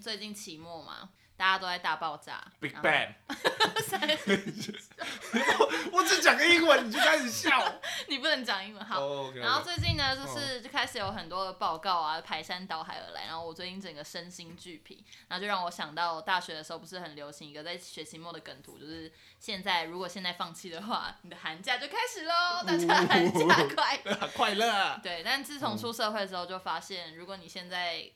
最近期末嘛，大家都在大爆炸。Big Bang 我只讲个英文你就开始笑。你不能讲英文好。然后最近呢，就是就开始有很多的报告啊，排山倒海而来。然后我最近整个身心俱疲，然后就让我想到大学的时候不是很流行一个在学期末的梗图，就是现在如果现在放弃的话，你的寒假就开始喽，大家寒假快乐。快乐。对，但自从出社会之后，就发现如果你现在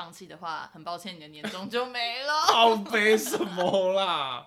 放弃的话，很抱歉，你的年终就没了。好悲什么啦？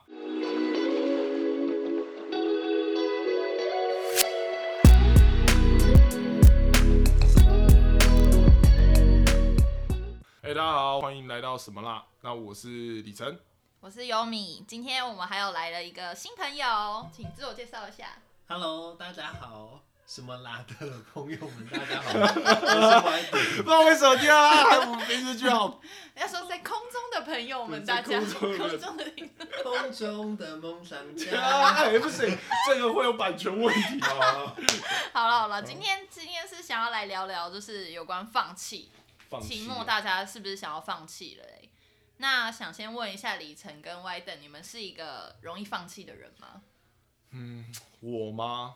哎、大家好，欢迎来到什么啦？那我是李晨。我是优米，今天我们还有来了一个新朋友，请自我介绍一下。Hello，大家好，什么拉的朋友们，大家好，我是怀不。知道为什么第二还我名字句号，要说在空中的朋友们，大家好空中的空中的听众空中的梦想家，哎，不行，这个会有版权问题啊。好了好了，今天今天是想要来聊聊，就是有关放弃。放弃期末大家是不是想要放弃了、欸？那想先问一下李晨跟 Y 等，你们是一个容易放弃的人吗？嗯我吗？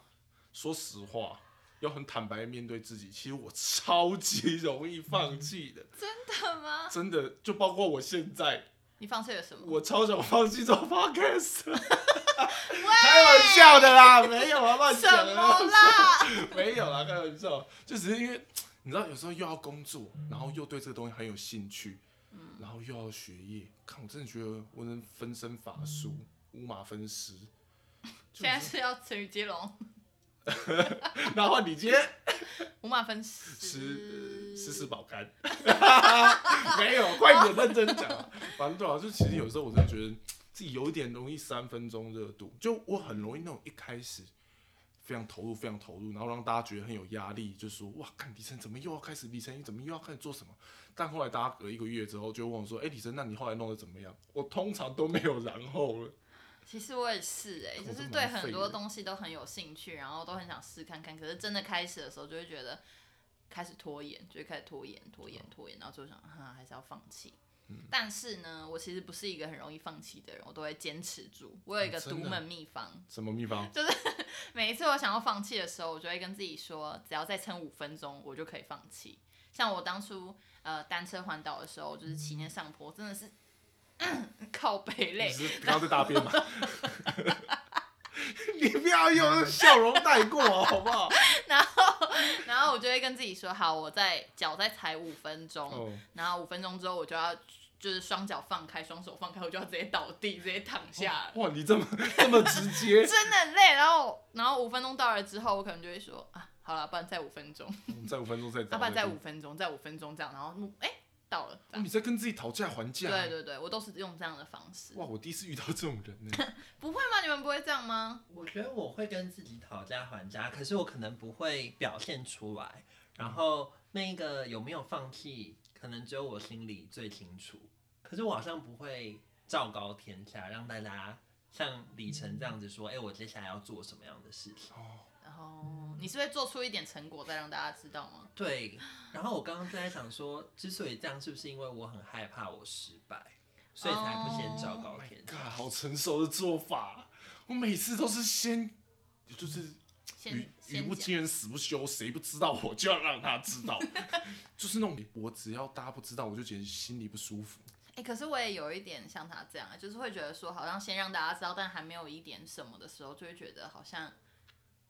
说实话，要很坦白面对自己，其实我超级容易放弃的，真的吗？真的，就包括我现在，你放弃了什么？我超想放弃做 podcast，开玩笑的啦，没有啊，乱什讲么啦？没有啦，开玩笑，就只是因为你知道，有时候又要工作，然后又对这个东西很有兴趣，然后又要学业，看我真的觉得我能分身乏术，五马分尸。就现在是要成语接龙，然后你今天五马分吃尸，吃吃饱肝，没有，快点认真讲。反正对啊，就其实有时候我真的觉得自己有一点容易三分钟热度，就我很容易那种一开始非常投入，非常投入，然后让大家觉得很有压力，就说哇，看李晨怎么又要开始，李晨你怎么又要开始做什么？但后来大家隔一个月之后就问我说，哎、李晨，那你后来弄得怎么样？我通常都没有然后了。其实我也是哎、就是对很多东西都很有兴趣，然后都很想试看看。可是真的开始的时候，就会觉得开始拖延，就会开始拖延、拖延、拖延，然后就想哈还是要放弃。嗯但是呢，我其实不是一个很容易放弃的人，我都会坚持住。我有一个独门秘方，什么秘方？就是 每一次我想要放弃的时候，我就会跟自己说，只要再撑五分钟，我就可以放弃。像我当初呃单车环岛的时候，就是骑那上坡，真的是、靠北累你，是刚刚在大便吗？你不要用笑容带过好不好？然后然后我就会跟自己说，好，我在脚再踩五分钟，哦，然后五分钟之后我就要就是双脚放开，双手放开，我就要直接倒地，直接躺下。了。哇，你这么这么直接，真的很累，然后然后五分钟到了之后，我可能就会说啊，好了，不然再五分钟，再五分钟再找，要不然再五分钟，再五分钟这样，然后哎、到了，你在跟自己讨价还价？对对对，我都是用这样的方式。哇，我第一次遇到这种人呢。不会吗？你们不会这样吗？我觉得我会跟自己讨价还价，可是我可能不会表现出来。然后那个有没有放弃，可能只有我心里最清楚。可是我好像不会昭告天下，让大家像李晨这样子说，哎、我接下来要做什么样的事情。然后你是会做出一点成果再让大家知道吗？对，然后我刚刚在想说，之所以这样，是不是因为我很害怕我失败，所以才不先昭告天下 God，好成熟的做法。我每次都是先，就是先语语不惊人死不休，谁不知道我就要让他知道，就是那种我只要大家不知道，我就觉得心里不舒服。哎、可是我也有一点像他这样，就是会觉得说，好像先让大家知道，但还没有一点什么的时候，就会觉得好像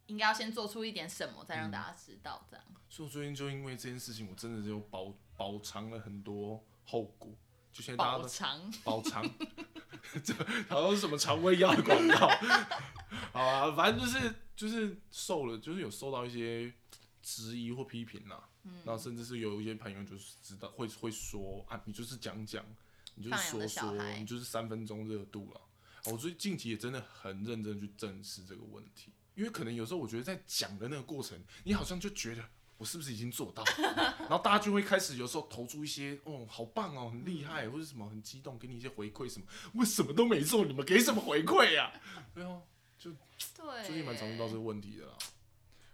应该要先做出一点什么，再让大家知道这样。所以我最近就因为这件事情，我真的就饱饱尝了很多后果。就现在大家都饱尝，饱尝，这好像是什么肠胃药的广告。好啊，反正就是就是受了，就是有受到一些质疑或批评啦。嗯，然后甚至是有一些朋友就是知道会会说啊，你就是讲讲，你就是说说，你就是三分钟热度了。啊我最近期也真的很认真去正视这个问题，因为可能有时候我觉得在讲的那个过程，你好像就觉得我是不是已经做到了，然后大家就会开始有时候投出一些哦好棒哦很厉害或者什么很激动，给你一些回馈什么，我什么都没做，你们给什么回馈呀、对啊，对，最近蛮常遇到这个问题的啦。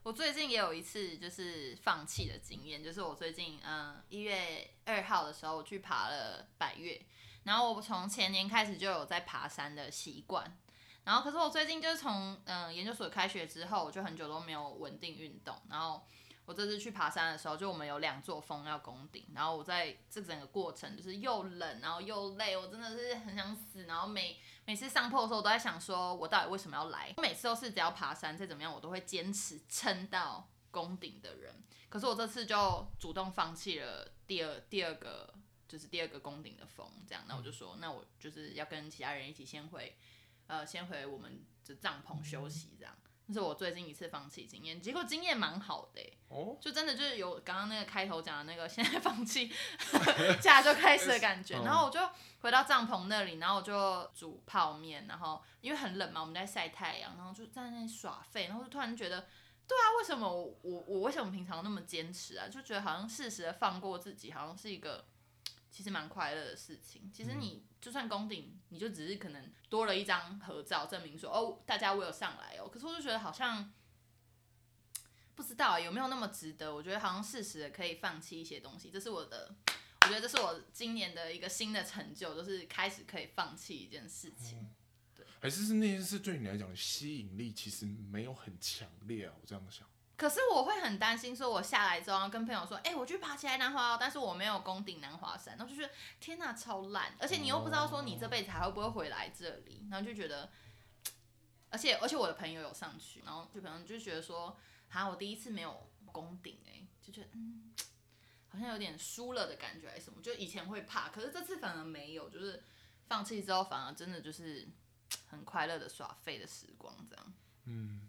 我最近也有一次就是放弃的经验，就是我最近嗯一月二号的时候我去爬了百越，然后我从前年开始就有在爬山的习惯，然后可是我最近就是从嗯研究所开学之后，我就很久都没有稳定运动，然后我这次去爬山的时候，就我们有两座峰要攻顶，然后我在这整个过程就是又冷然后又累，我真的是很想死，然后每每次上坡的时候，我都在想说，我到底为什么要来？我每次都是只要爬山再怎么样，我都会坚持撑到攻顶的人。可是我这次就主动放弃了第二第二个，就是第二个攻顶的峰，这样。那我就说，那我就是要跟其他人一起先回，呃，先回我们的帐篷休息，这样。那是我最近一次放弃经验，结果经验蛮好的、欸，哦，就真的就是有刚刚那个开头讲的那个，现在放弃 假就开始的感觉。嗯然后我就回到帐篷那里，然后我就煮泡面，然后因为很冷嘛，我们在晒太阳，然后就在那里耍废，然后就突然觉得，对啊，为什么我我我为什么平常那么坚持啊？就觉得好像适时的放过自己，好像是一个其实蛮快乐的事情。其实你就算攻顶，你就只是可能多了一张合照，证明说哦，大家我有上来哦。可是我就觉得好像。不知道有没有那么值得？我觉得好像适时的可以放弃一些东西，这是我的，我觉得这是我今年的一个新的成就，就是开始可以放弃一件事情。还是是那件事对你来讲的吸引力其实没有很强烈啊，我这样想。可是我会很担心，说我下来之后跟朋友说，哎、我去爬起来南华，但是我没有攻顶南华山，然后就觉得天哪，超烂，而且你又不知道说你这辈子还会不会回来这里，然后就觉得，而 且而且我的朋友有上去，然后就可能就觉得说，啊，我第一次没有攻顶，哎，就觉得嗯，好像有点输了的感觉还是什么，就以前会怕，可是这次反而没有，就是放弃之后反而真的就是很快乐的耍废的时光这样。嗯，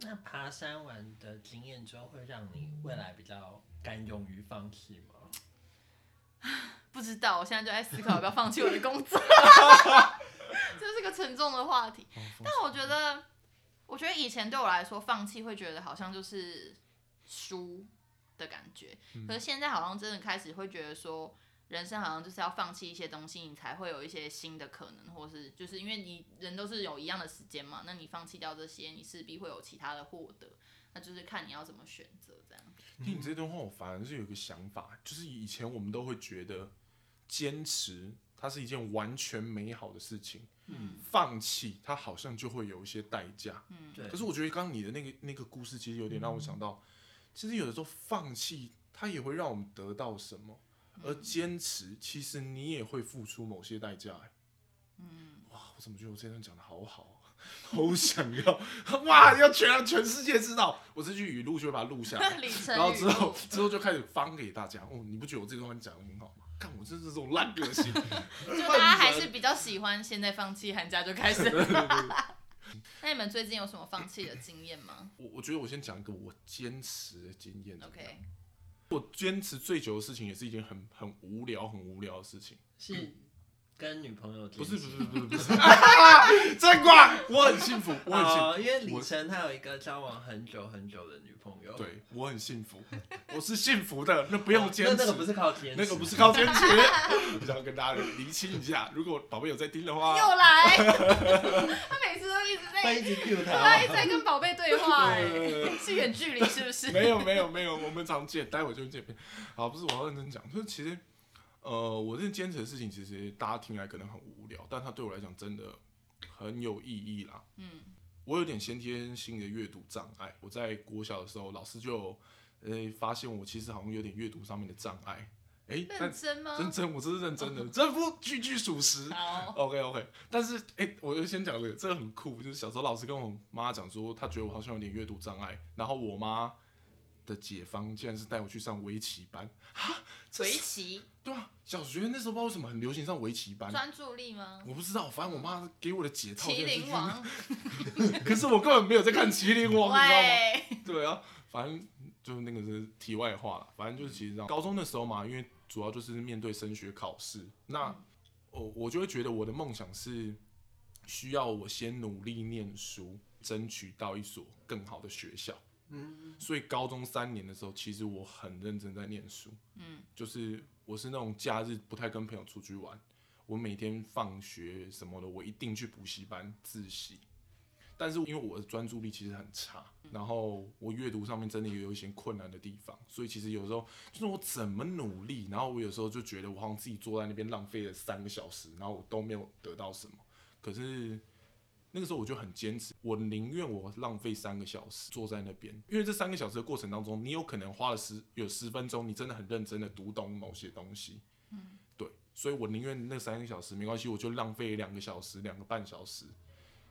那爬山完的经验之后，会让你未来比较敢勇于放弃吗？不知道，我现在就在思考要不要放弃我的工作，这是个沉重的话题。但我觉得，我觉得以前对我来说，放弃会觉得好像就是输的感觉，可是现在好像真的开始会觉得说，人生好像就是要放弃一些东西，你才会有一些新的可能，或是就是因为你人都是有一样的时间嘛，那你放弃掉这些，你势必会有其他的获得，那就是看你要怎么选择这样。听你这段话，我反而是有一个想法，就是以前我们都会觉得坚持它是一件完全美好的事情，嗯，放弃它好像就会有一些代价。嗯，对。可是我觉得刚刚你的那个那个故事，其实有点让我想到，其实有的时候放弃它也会让我们得到什么，而坚持其实你也会付出某些代价、欸。嗯，哇，我怎么觉得我这段讲的好好啊？好想要哇！要全让全世界知道，我这句语录就会把它录下来，然后之后之后就开始发给大家。哦，你不觉得我这段话讲的很好吗？看我真是这种烂个性，就大家还是比较喜欢现在放弃寒假就开始。那你们最近有什么放弃的经验吗我我觉得我先讲一个我坚持的经验。？OK，我坚持最久的事情，也是一件很很无聊、很无聊的事情。是跟女朋友不是不是是不是不是，真挂，我很幸福，我很幸福。哦，因为李晨他有一个交往很久很久的女朋友，对我很幸福，我是幸福的，那不用坚持，那那个不是靠坚持，那个不是靠坚持。我想要跟大家厘清一下，如果宝贝有在听的话，又来，他每次都一直在，会一直 cue 他一直，在跟宝贝对话，是远距离是不是？没有没有没有，我们常见，待会就见面。好，不是我要认真讲，就是其实，呃，我这坚持的事情，其实大家听来可能很无聊，但它对我来讲真的很有意义啦。嗯，我有点先天性的阅读障碍，我在国小的时候，老师就呃发现我其实好像有点阅读上面的障碍。哎、但认真吗？认真，我这是认真的，这不句句属实。好，OK OK，但是哎、我就先讲这个，这个很酷，就是小时候老师跟我妈讲说，她觉得我好像有点阅读障碍，然后我妈的解方竟然是带我去上围棋班，哈，围棋对啊，小学那时候不知道为什么很流行上围棋班，专注力吗？我不知道，反正我妈给我的解套麒麟王，可是我根本没有在看麒麟王，你知道吗？对啊，反正就是那个是题外话了。反正就是其实这样高中的时候嘛，因为主要就是面对升学考试，那我我就会觉得我的梦想是需要我先努力念书，争取到一所更好的学校。嗯，所以高中三年的时候，其实我很认真在念书。嗯，就是我是那种假日不太跟朋友出去玩，我每天放学什么的，我一定去补习班自习。但是因为我的专注力其实很差，然后我阅读上面真的也有一些困难的地方，所以其实有时候就是我怎么努力，然后我有时候就觉得我好像自己坐在那边浪费了三个小时，然后我都没有得到什么。可是那个时候我就很坚持，我宁愿我浪费三个小时坐在那边，因为这三个小时的过程当中，你有可能花了十有十分钟，你真的很认真的读懂某些东西。嗯，对，所以我宁愿那三个小时没关系，我就浪费两个小时、两个半小时。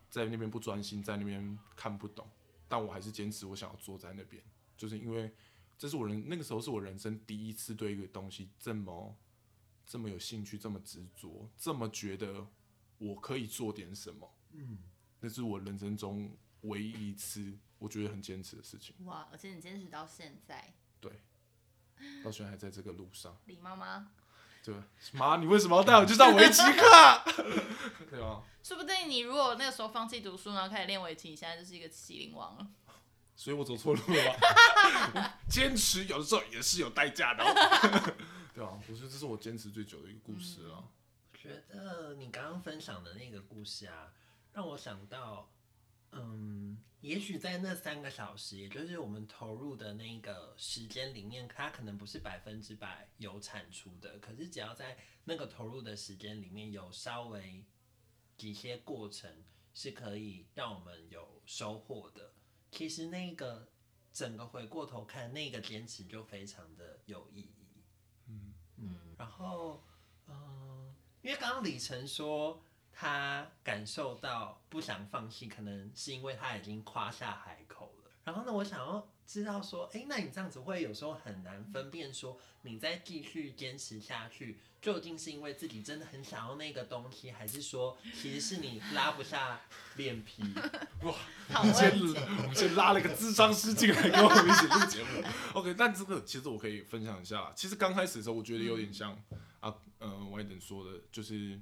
在那边不专心，在那边看不懂，但我还是坚持我想要坐在那边，就是因为这是我人那个时候是我人生第一次对一个东西这么这么有兴趣，这么执着，这么觉得我可以做点什么。嗯，那是我人生中唯一一次我觉得很坚持的事情。哇，而且你坚持到现在，对，到现在还在这个路上。李妈妈，对，妈，你为什么要带我去上围棋课？对吧？说不定你如果那个时候放弃读书，然后开始练围棋，你现在就是一个麒麟王了。所以我走错路了。坚持有的时候也是有代价的，哦 对吧？我觉得这是我坚持最久的一个故事啊。我觉得你刚刚分享的那个故事啊，让我想到，嗯，也许在那三个小时，也就是我们投入的那个时间里面，它可能不是百分之百有产出的，可是只要在那个投入的时间里面有稍微。几些过程是可以让我们有收获的。其实那个整个回过头看，那个坚持就非常的有意义。嗯嗯。然后，嗯，因为刚刚李晨说他感受到不想放弃，可能是因为他已经夸下海口了。然后呢，我想要知道说，哎，那你这样子会有时候很难分辨说，你再继续坚持下去。究竟是因为自己真的很想要那个东西，还是说其实是你拉不下脸皮？哇，我们先我们先拉了个智商师进来跟我们一起录节目。OK，但这个其实我可以分享一下。其实刚开始的时候，我觉得有点像啊，嗯，外等说的，就是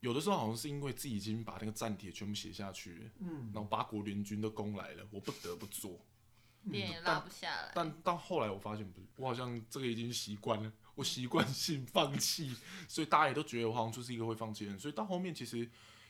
有的时候好像是因为自己已经把那个战帖全部写下去，嗯，然后八国联军都攻来了，我不得不做，脸也拉不下来。但到后来我发现不是，我好像这个已经习惯了。我习惯性放弃，所以大家也都觉得我好像就是一个会放弃的人。所以到后面，其实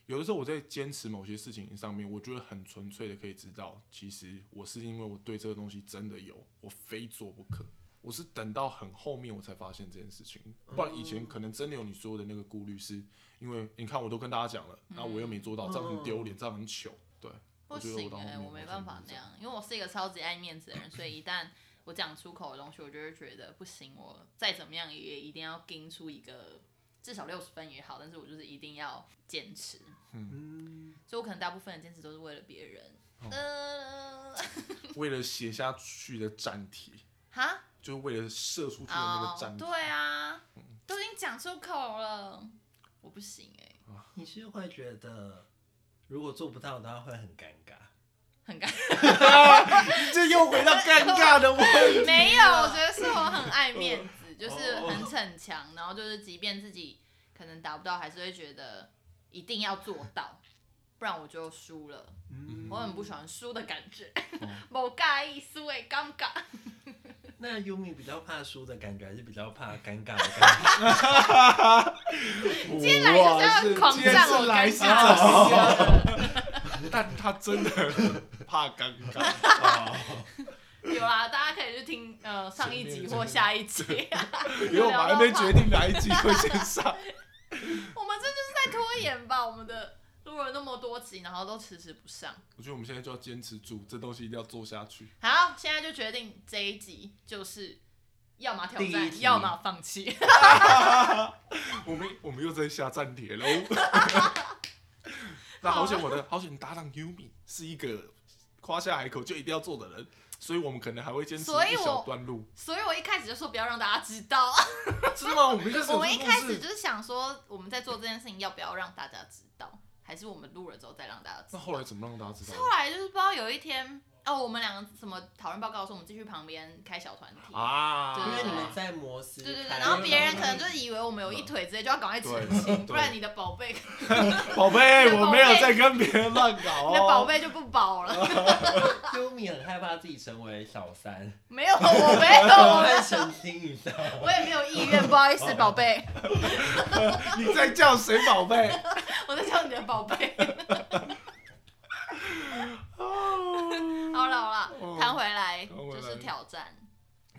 有的时候我在坚持某些事情上面，我觉得很纯粹的可以知道，其实我是因为我对这个东西真的有，我非做不可。我是等到很后面我才发现这件事情，不然以前可能真的有你说的那个顾虑，是因为你看我都跟大家讲了，然后我又没做到，这样很丢脸，这样很糗。对，不行哎，我没办法那样，因为我是一个超级爱面子的人，所以一旦。我讲出口的东西，我就会觉得不行。我再怎么样也一定要盯出一个至少六十分也好，但是我就是一定要坚持。嗯，所以我可能大部分的坚持都是为了别人。呃，为了写下去的战题。哈？就是为了射出去的那个战。对啊，都已经讲出口了，我不行哎。你是会觉得如果做不到的话会很尴尬？很尴尬，这又回到尴尬的问题。没有，我觉得是我很爱面子，就是很逞强，然后就是即便自己可能达不到，还是会觉得一定要做到，不然我就输了。我很不喜欢输的感觉，不介意输会尴尬。那 Umi 比较怕输的感觉，还是比较怕尴尬的感觉？今天来就是要狂战我尴尬。但他真的怕尴尬。有啊，大家可以去听呃上一集或下一集。因为我们还没决定哪一集会先上。我们这就是在拖延吧？我们的录了那么多集，然后都迟迟不上。我觉得我们现在就要坚持住，这东西一定要做下去。好，现在就决定这一集就是要么挑战，要么放弃。我们我们又在下战帖喽。那好险，我的好险搭档 Umi 是一个夸下海口就一定要做的人，所以我们可能还会坚持一小段路。所以我一开始就说不要让大家知道。是吗？我们我们一开始就是想说，我们在做这件事情要不要让大家知道，还是我们录了之后再让大家知道？那后来怎么让大家知道？后来就是不知道有一天。哦，我们两个什么讨论报告的时候，我们继续旁边开小团体啊，因为你们在摩斯，对对对，然后别人可能就是以为我们有一腿直接，就要赶快澄清，不然你的宝贝，宝贝，我没有在跟别人乱搞，你的宝贝就不保了。优米很害怕自己成为小三，没有，我没有，我在澄清一下，我也没有意愿，不好意思，宝贝。你在叫谁宝贝？我在叫你的宝贝。好了好了，哦谈回来谈回来就是挑战。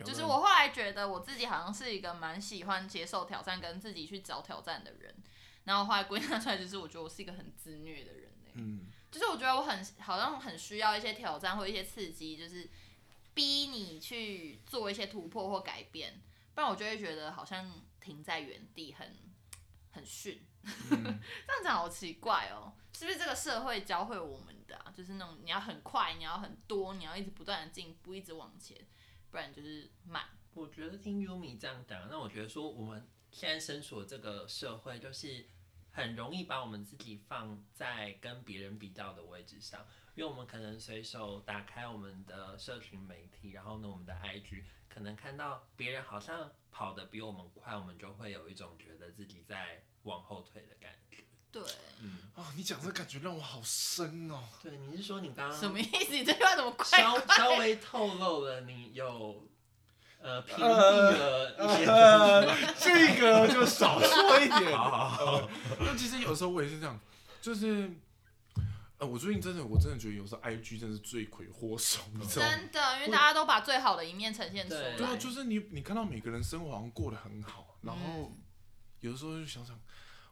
就是我后来觉得我自己好像是一个蛮喜欢接受挑战跟自己去找挑战的人，然后后来归纳出来就是我觉得我是一个很自虐的人、欸、嗯，就是我觉得我很好像很需要一些挑战或一些刺激，就是逼你去做一些突破或改变，不然我就会觉得好像停在原地很很逊。嗯 这样讲好奇怪哦，是不是这个社会教会我们的啊？就是那种你要很快，你要很多，你要一直不断的进步，一直往前，不然就是慢。我觉得听 Yumi 这样讲，那我觉得说我们现在身处的这个社会，就是很容易把我们自己放在跟别人比较的位置上，因为我们可能随手打开我们的社群媒体，然后呢，我们的 IG 可能看到别人好像跑得比我们快，我们就会有一种觉得自己在往后退的感觉。对，嗯哦，你讲这感觉让我好深哦。对，你是说你刚刚什么意思？你这句话怎么快？稍稍微透露了你有呃屏蔽呃了一些呃，这个就少说一点。好好好呃那其实有时候我也是这样，就是，呃，我最近真的，我真的觉得有时候 IG 真的是罪魁祸首，你知道吗？真的，因为大家都把最好的一面呈现出来。对对啊，就是你你看到每个人生活好像过得很好，然后嗯有的时候就想想，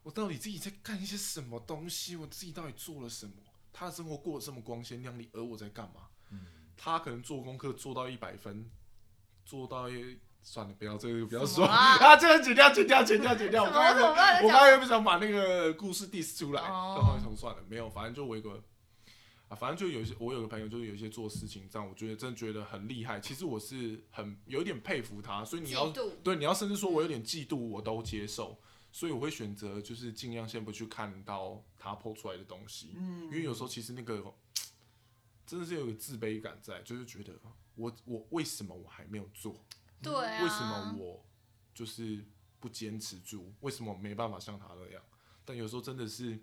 我到底自己在干一些什么东西？我自己到底做了什么？他的生活过得这么光鲜亮丽，而我在干嘛？他可能做功课做到一百分，做到一算了，不要这个不要说啊 啊，这个剪掉剪掉剪掉剪掉。我刚才什么在讲我刚才又不想把那个故事 diss 出来，哦然后想算了，没有，反正就我一个啊，反正就有些我有个朋友，就是有一些做事情这样，我觉得真的觉得很厉害。其实我是很有一点佩服他，所以你要对你要甚至说我有点嫉妒，我都接受。所以我会选择就是尽量先不去看到他 PO 出来的东西，嗯因为有时候其实那个 真的是有个自卑感在，就是觉得我我为什么我还没有做？对啊，为什么我就是不坚持住？为什么没办法像他那样？但有时候真的是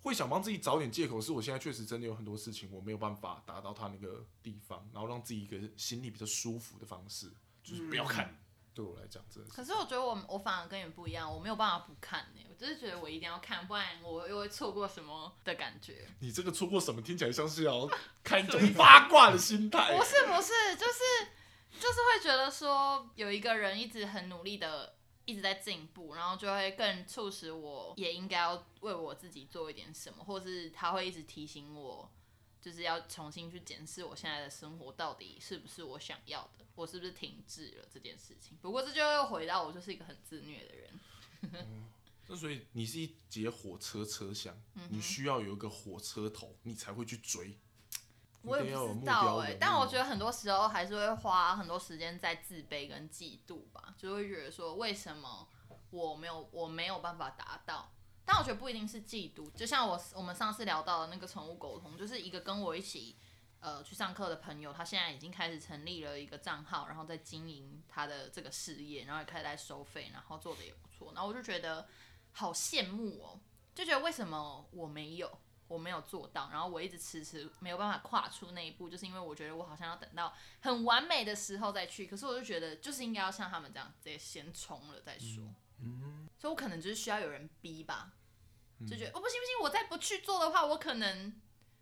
会想帮自己找点借口，是我现在确实真的有很多事情我没有办法达到他那个地方，然后让自己一个心里比较舒服的方式，就是不要看。对我来讲，真的是可是我觉得我我反而跟你不一样，我没有办法不看呢、我就是觉得我一定要看，不然我又会错过什么的感觉。你这个错过什么？听起来像是要 看一种八卦的心态不。是不是，就是就是会觉得说有一个人一直很努力的一直在进步，然后就会更促使我也应该要为我自己做一点什么，或是他会一直提醒我，就是要重新去检视我现在的生活到底是不是我想要的，我是不是停滞了这件事情。不过这就又回到我就是一个很自虐的人，那所以你是一节火车车厢，嗯你需要有一个火车头，你才会去追。我也不知道哎、但我觉得很多时候还是会花很多时间在自卑跟嫉妒吧，就会觉得说为什么我没有我没有办法达到。但我觉得不一定是嫉妒，就像我我们上次聊到的那个宠物沟通，就是一个跟我一起呃去上课的朋友，他现在已经开始成立了一个账号，然后在经营他的这个事业，然后也开始在收费，然后做的也不错。然后我就觉得好羡慕哦，就觉得为什么我没有，我没有做到，然后我一直迟迟没有办法跨出那一步，就是因为我觉得我好像要等到很完美的时候再去。可是我就觉得就是应该要像他们这样，直接先冲了再说。嗯，所以我可能就是需要有人逼吧，就觉得嗯哦不行不行，我再不去做的话，我可能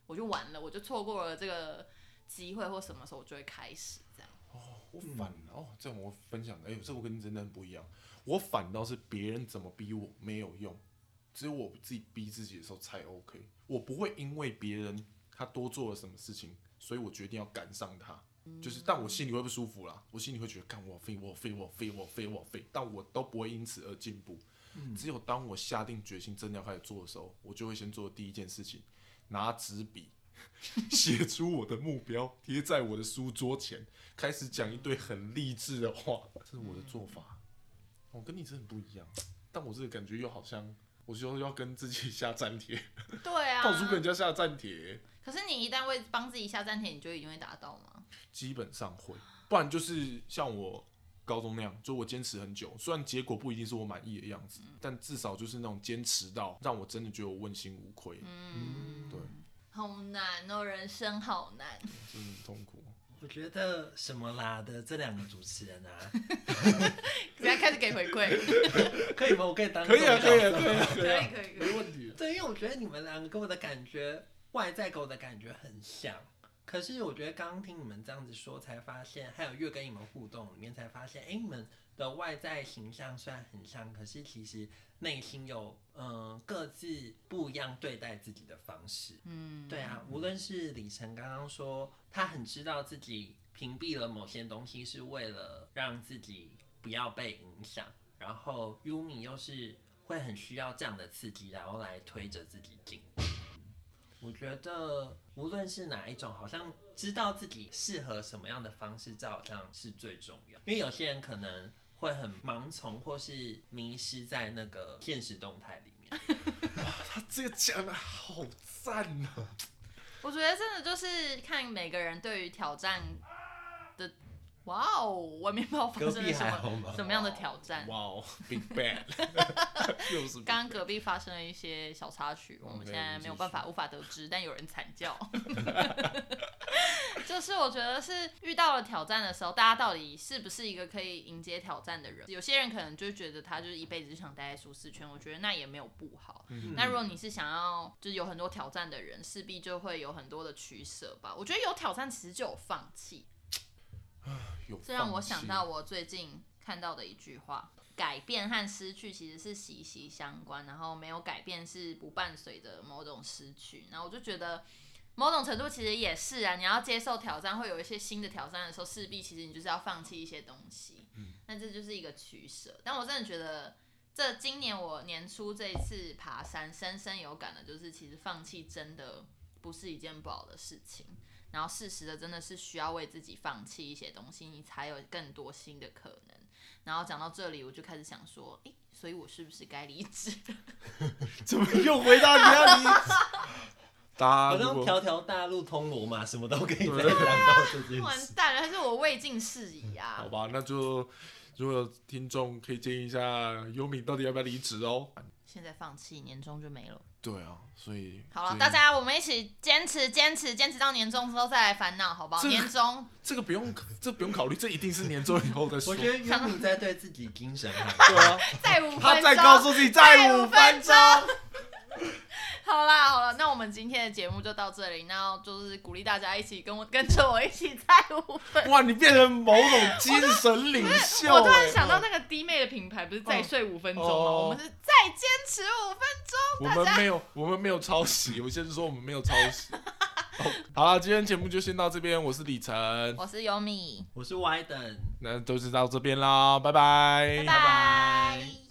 我就完了，我就错过了这个机会或什么时候我就会开始这样。哦我反哦，这样我分享的，哎呦，这我跟你真的很不一样。我反倒是别人怎么逼我没有用，只有我自己逼自己的时候才 OK。我不会因为别人他多做了什么事情，所以我决定要赶上他。就是，但我心里会不舒服啦，我心里会觉得，看我废，我废，我废，我废，我废，但我都不会因此而进步。只有当我下定决心真的要开始做的时候，我就会先做第一件事情，拿纸笔 写出我的目标，贴在我的书桌前，开始讲一堆很励志的话。这是我的做法。我跟你真的很不一样，但我这个感觉又好像，我就要跟自己下战帖，对啊，到处跟人家下战帖，可是你一旦会帮自己下暂帖，你就一定会达到吗？基本上会，不然就是像我高中那样，就我坚持很久，虽然结果不一定是我满意的样子，但至少就是那种坚持到让我真的觉得我问心无愧，嗯，对，好难哦，人生好难。真的很痛苦。我觉得什么啦的这两个主持人啊，现在开始给回馈，可以吗？我可以当可以啊，可以啊，可以啊，可以啊，可以可以可以没问题。对，因为我觉得你们两个给我的感觉外在给我的感觉很像。可是我觉得刚刚听你们这样子说，才发现，还有越跟你们互动里面才发现，哎、你们的外在形象虽然很像，可是其实内心有嗯、呃各自不一样对待自己的方式。嗯，对啊，无论是李晨刚刚说，他很知道自己屏蔽了某些东西是为了让自己不要被影响，然后 Yumi 又是会很需要这样的刺激，然后来推着自己进步。我觉得无论是哪一种，好像知道自己适合什么样的方式，这好像是最重要。因为有些人可能会很盲从，或是迷失在那个现实动态里面。哇他这个讲的好赞啊！我觉得真的就是看每个人对于挑战的，哇哦，外面不知道发生了什么？什么样的挑战。哇哦，Big Bang，又是刚刚隔壁发生了一些小插曲，我们现在没有办法无法得知，但有人惨叫。就是我觉得是遇到了挑战的时候，大家到底是不是一个可以迎接挑战的人？有些人可能就觉得他就是一辈子就想待在舒适圈，我觉得那也没有不好。嗯那如果你是想要就是有很多挑战的人，势必就会有很多的取舍吧。我觉得有挑战其实就有放弃，有这让我想到我最近看到的一句话：改变和失去其实是息息相关，然后没有改变是不伴随着某种失去。然后我就觉得。某种程度其实也是啊，你要接受挑战，会有一些新的挑战的时候，势必其实你就是要放弃一些东西。嗯，那这就是一个取舍。但我真的觉得，这今年我年初这一次爬山，深深有感的就是，其实放弃真的不是一件不好的事情。然后适时的真的是需要为自己放弃一些东西，你才有更多新的可能。然后讲到这里，我就开始想说，诶，所以我是不是该离职？怎么又回到你要离职？大好像家如果条条大路通罗马，什么都可以再到这件完事。蛋了，还是我未尽事宜啊好？吧，那就如果有听众可以建议一下优米到底要不要离职哦？现在放弃，年终就没了。对啊，所以好了，大家我们一起坚持，坚持，坚持到年终之后再来烦恼，好不好？这个年终这个不用，这不用考虑，这一定是年终以后的事。我觉得 Yumi 在对自己精神很对啊，再五分钟，他再告诉自己再五分钟。好啦好了，那我们今天的节目就到这里，那就是鼓励大家一起跟我跟着我一起再五分。哇，你变成某种精神领袖、我突然欸想到那个弟妹的品牌不是再睡五分钟吗？哦我们是再坚持五分钟。我们没有，我们没有抄袭。我先说我们没有抄袭。哦 好了，今天节目就先到这边。我是李晨，我是尤米，我是 Y 等。那都是到这边啦，拜拜拜拜。